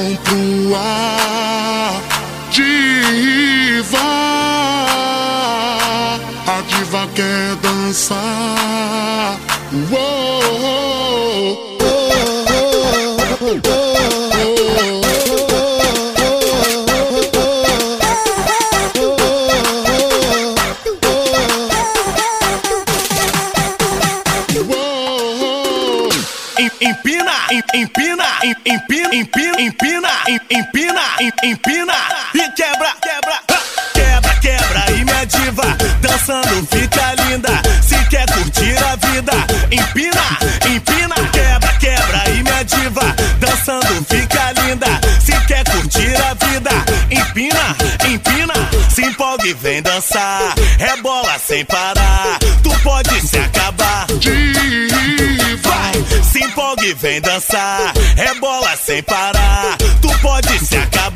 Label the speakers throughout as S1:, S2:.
S1: mão pro ar. Diva, a diva quer dançar. Uou,
S2: empina, empina, empina, em- empina, em- empina e quebra, quebra, quebra, quebra e minha diva dançando fica linda. Se quer curtir a vida, empina, empina, quebra, quebra e minha diva dançando fica linda. Se quer curtir a vida, empina, empina, se empolgue e vem dançar. É bola sem parar, tu pode se acabar. Vai, se empolgue e vem dançar. É bola sem parar, tu pode se acabar.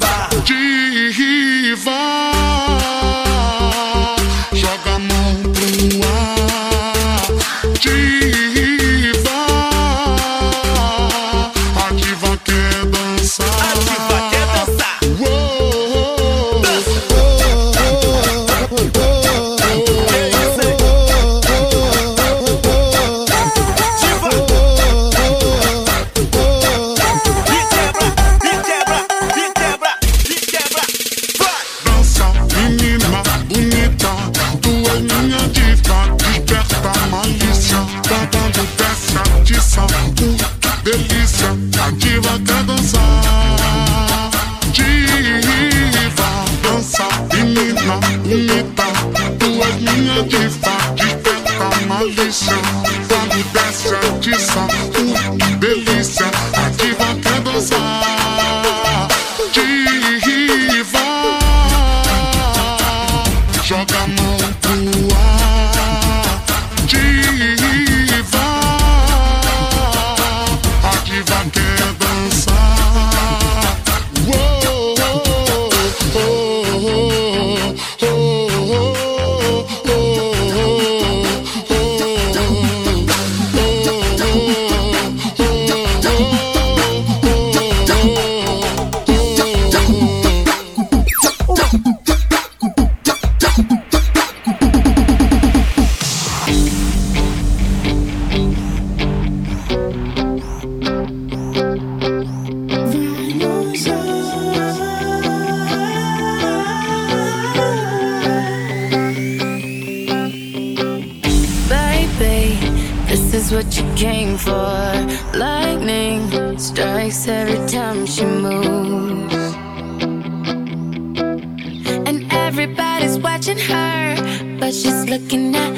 S3: Came for. Lightning strikes every time she moves. And everybody's watching her, but she's looking at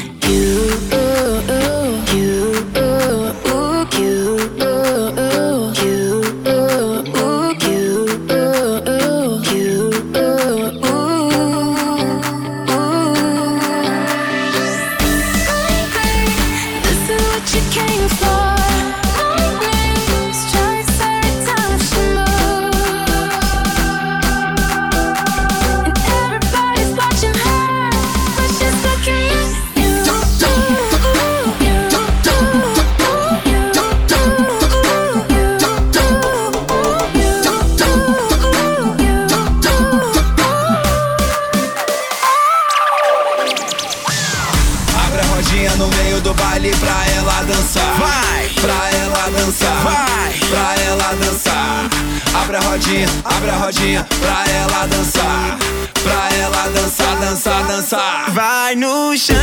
S4: Abre a rodinha, abre a rodinha pra ela dançar. Pra ela dançar, dançar, dançar.
S2: Vai no chão.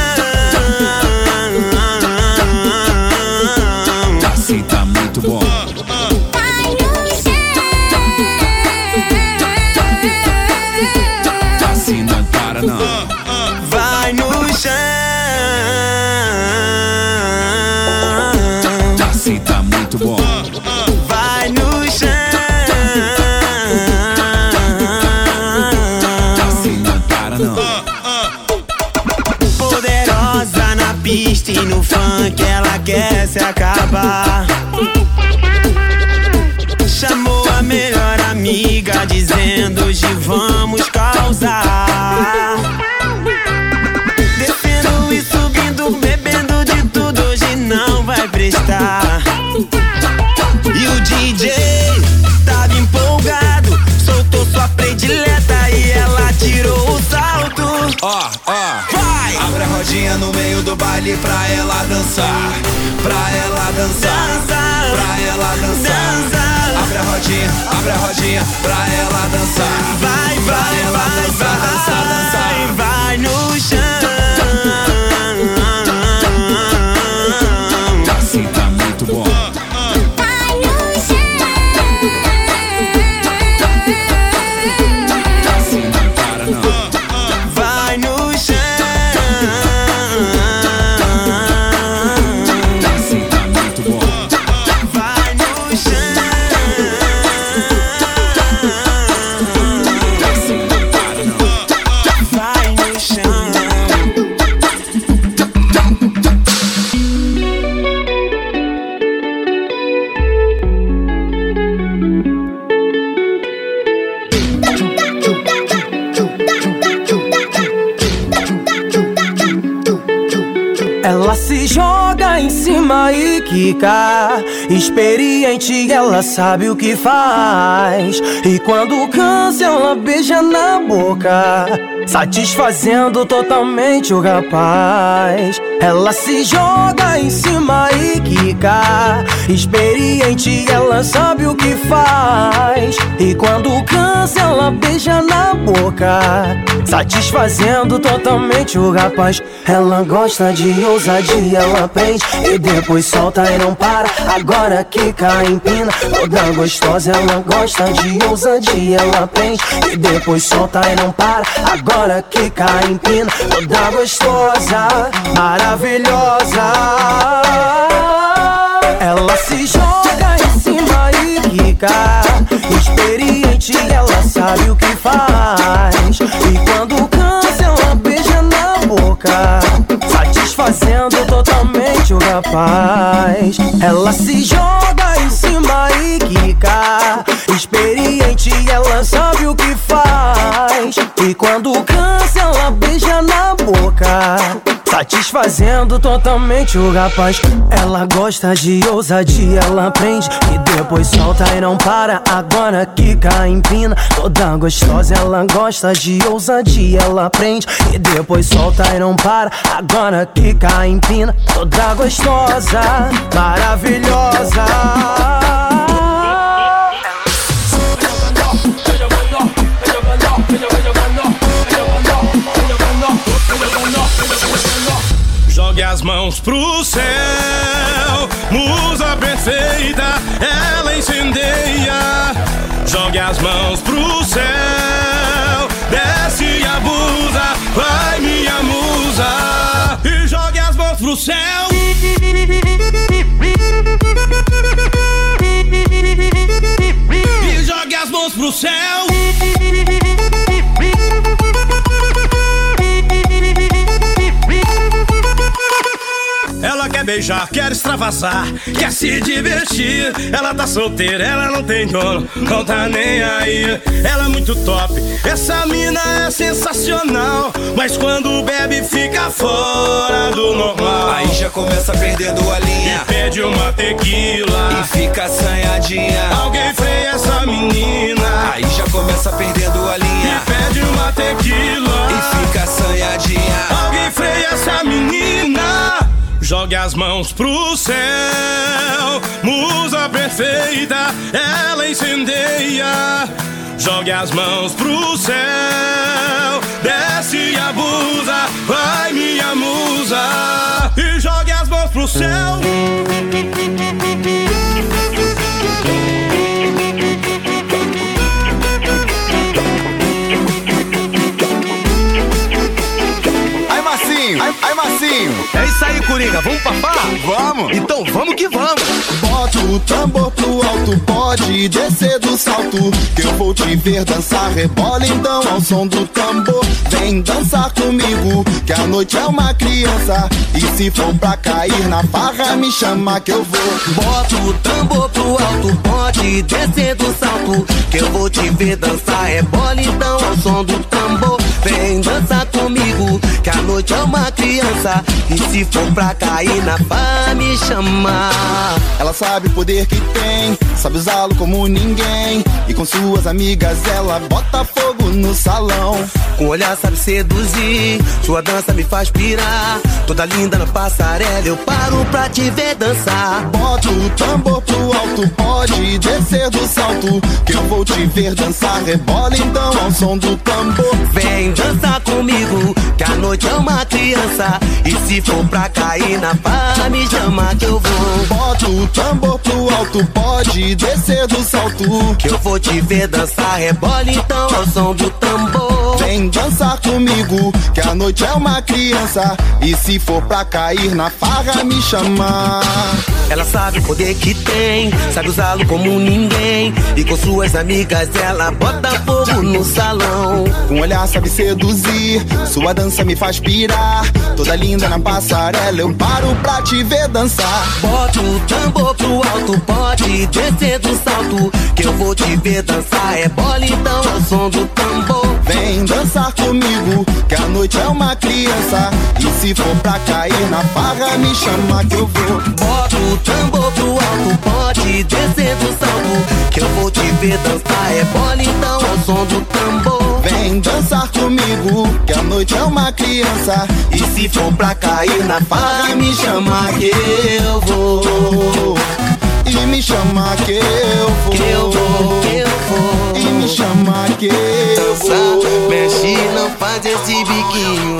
S4: Assim tá muito bom.
S2: Chamou a melhor amiga, dizendo hoje vamos causar. Descendo e subindo, bebendo de tudo, hoje não vai prestar. E o DJ tava empolgado,
S4: soltou sua predileta e ela tirou o salto. Ó. Oh. Vai! Abre a rodinha no meio do baile pra ela dançar. Pra ela dançar.
S5: Dança.
S4: Pra ela dançar.
S5: Dança.
S4: Abre a rodinha, abre a rodinha pra ela dançar.
S6: Cima e. Experiente, ela sabe o que faz. E quando cansa, ela beija na boca. Satisfazendo totalmente o rapaz. Ela se joga em cima e quica. Experiente, ela sabe o que faz. E quando cansa, ela beija na boca. Satisfazendo totalmente o rapaz. Ela gosta de ousadia, ela prende e depois solta e não para. Agora quica, empina, toda gostosa. Ela gosta de ousadia, ela prende e depois solta e não para. Agora quica, empina, toda gostosa, maravilhosa. Ela se joga em cima e quica. Experiente, ela sabe o que faz. E quando cansa, boca. Satisfazendo totalmente o rapaz. Ela se joga em cima e quica. Experiente, ela sabe o que faz. E quando cansa, ela beija na boca. Satisfazendo totalmente o rapaz. Ela gosta de ousadia, ela prende e depois solta e não para. Agora quica, empina, toda gostosa. Ela gosta de ousadia, ela prende e depois solta e não para. Agora quica, empina, toda gostosa, maravilhosa.
S5: Mãos pro céu, musa perfeita, ela incendeia. Jogue as mãos pro céu, desce e abusa, vai minha musa. E jogue as mãos pro céu. E jogue as mãos pro céu. Beijar, quer extravasar, quer se divertir. Ela tá solteira, ela não tem dono, não tá nem aí. Ela é muito top, essa mina é sensacional. Mas quando bebe, fica fora do normal.
S4: Aí já começa perdendo a linha
S5: Pede uma tequila.
S4: e fica assanhadinha.
S5: Alguém freia essa menina.
S4: Aí já começa perdendo a linha
S5: Pede uma tequila. Jogue as mãos pro céu, musa perfeita, ela incendeia. Jogue as mãos pro céu, desce e abusa, vai minha musa. E jogue as mãos pro céu.
S7: Aí, Marcinho! Aí, Marcinho!
S8: É isso aí, Coringa. Vamos papar?
S7: Vamos!
S8: Então vamos que vamos.
S7: Bota o tambor pro alto, pode descer do salto. Que eu vou te ver dançar, rebola então ao som do tambor. Vem dançar comigo, que a noite é uma criança. E se for pra cair na farra, me chama que eu vou.
S1: Bota o tambor pro alto, pode descer do salto. Que eu vou te ver dançar, é bola então ao som do tambor. Vem dançar comigo, que a noite é uma criança. E se for pra cair na pá, me chamar.
S7: Ela sabe o poder que tem, sabe usá-lo como ninguém. E com suas amigas ela bota fogo no salão.
S1: Com olhar sabe seduzir, sua dança me faz pirar. Toda linda na passarela, eu paro pra te ver dançar.
S7: Bota o tambor pro alto, pode descer do salto. Que eu vou te ver dançar. Rebola então ao som do tambor.
S1: Vem dançar comigo, que a noite é uma criança. E se for pra cair na barra, me chama que eu vou.
S7: Bota o tambor pro alto, pode descer do salto.
S1: Que eu vou te ver dançar. Rebola então ao som do tambor.
S7: Vem dançar comigo, que a noite é uma criança. E se for pra cair na farra, me chamar.
S1: Ela sabe o poder que tem, sabe usá-lo como ninguém. E com suas amigas ela bota fogo no salão.
S7: Com olhar sabe seduzir, sua dança me faz pirar. Toda linda na passarela, eu paro pra te ver dançar.
S1: Bota o tambor pro alto, pode descer do salto. Que eu vou te ver dançar. É bola então ao som do tambor.
S7: Vem dançar comigo, que a noite é uma criança. E se for pra cair na farra, me chama que eu vou.
S1: Bota o tambor pro alto, pode descer do salto. Que eu vou te ver dançar. É bola então ao som do tambor.
S7: Vem dançar comigo, que a noite é uma criança.
S1: E se for pra cair na farra, me chama que eu vou.
S7: E me chama que eu vou.
S1: Que eu vou, que eu vou.
S7: E me chama que eu
S1: Dança,
S7: vou.
S1: mexe, não faz esse biquinho.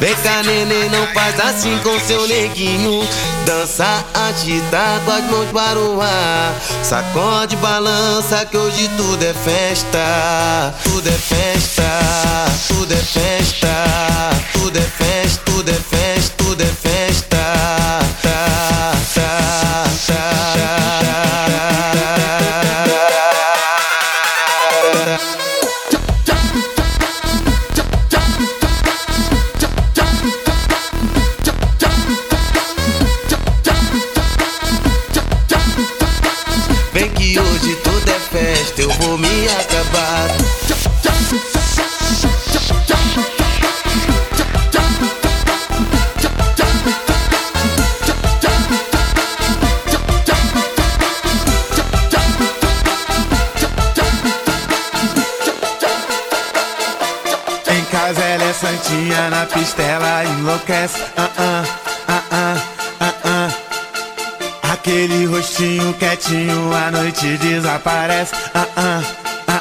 S1: Vem cá, neném, não faz assim com seu neguinho. Dança, agita com as mãos para o ar. Sacode, balança, que hoje tudo é festa. Tudo é festa,
S9: santinha, na pista ela enlouquece. Ah, ah, ah. Aquele rostinho quietinho, a noite desaparece. Ah, ah,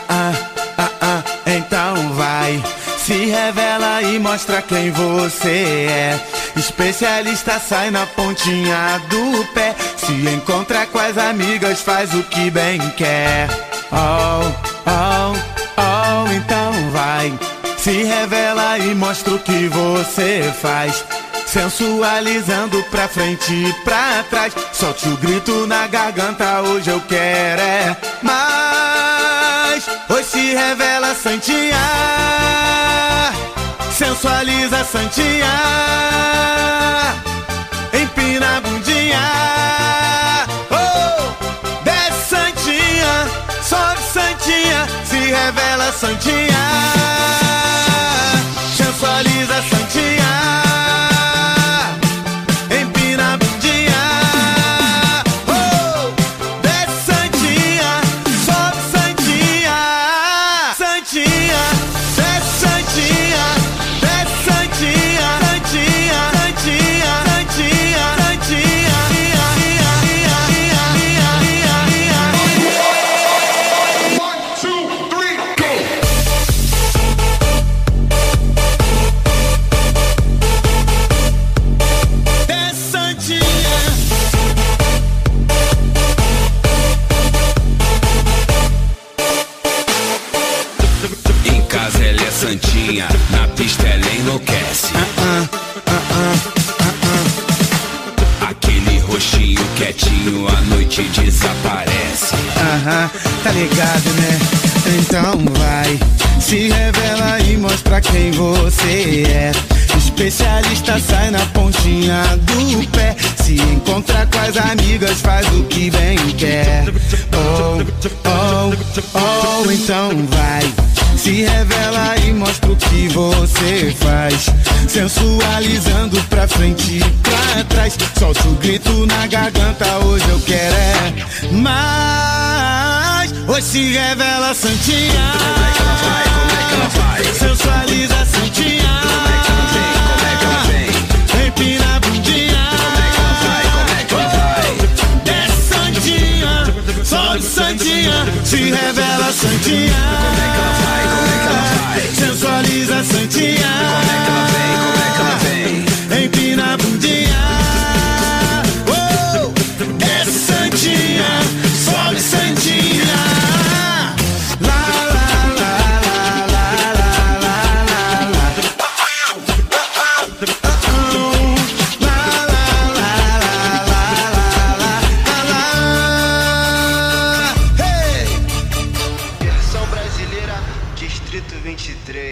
S9: ah. Então vai, se revela e mostra quem você é. Especialista sai na pontinha do pé. Se encontra com as amigas, faz o que bem quer. Oh, oh, oh, então vai. Se revela e mostra o que você faz. Sensualizando pra frente e pra trás. Solte o grito na garganta, hoje eu quero é mais. Hoje se revela Santinha. Sensualiza Santinha. Empina a bundinha. Oh, desce Santinha. Sobe Santinha. Se revela Santinha. Sensualiza
S4: ela é santinha, na pista ela enlouquece. Aquele roxinho quietinho, a noite desaparece.
S9: Aham, tá ligado, né? Então vai, se revela e mostra quem você é. Especialista sai na pontinha do pé. Se encontra com as amigas, faz o que bem quer. Oh, oh, oh, então vai. Se revela e mostra o que você faz. Sensualizando pra frente e pra trás. Solta o grito na garganta, hoje eu quero é mais. Hoje se revela Santinha.
S4: Como é que ela vai? Como é que ela vai?
S10: Sensualiza santinha.
S11: Como é que ela vem? Como é que ela vem?
S10: Empina a bundinha.
S11: Como é que ela vai? Como é que ela vai?
S10: Desce santinha, sobe santinha, se revela santinha
S9: sensualização.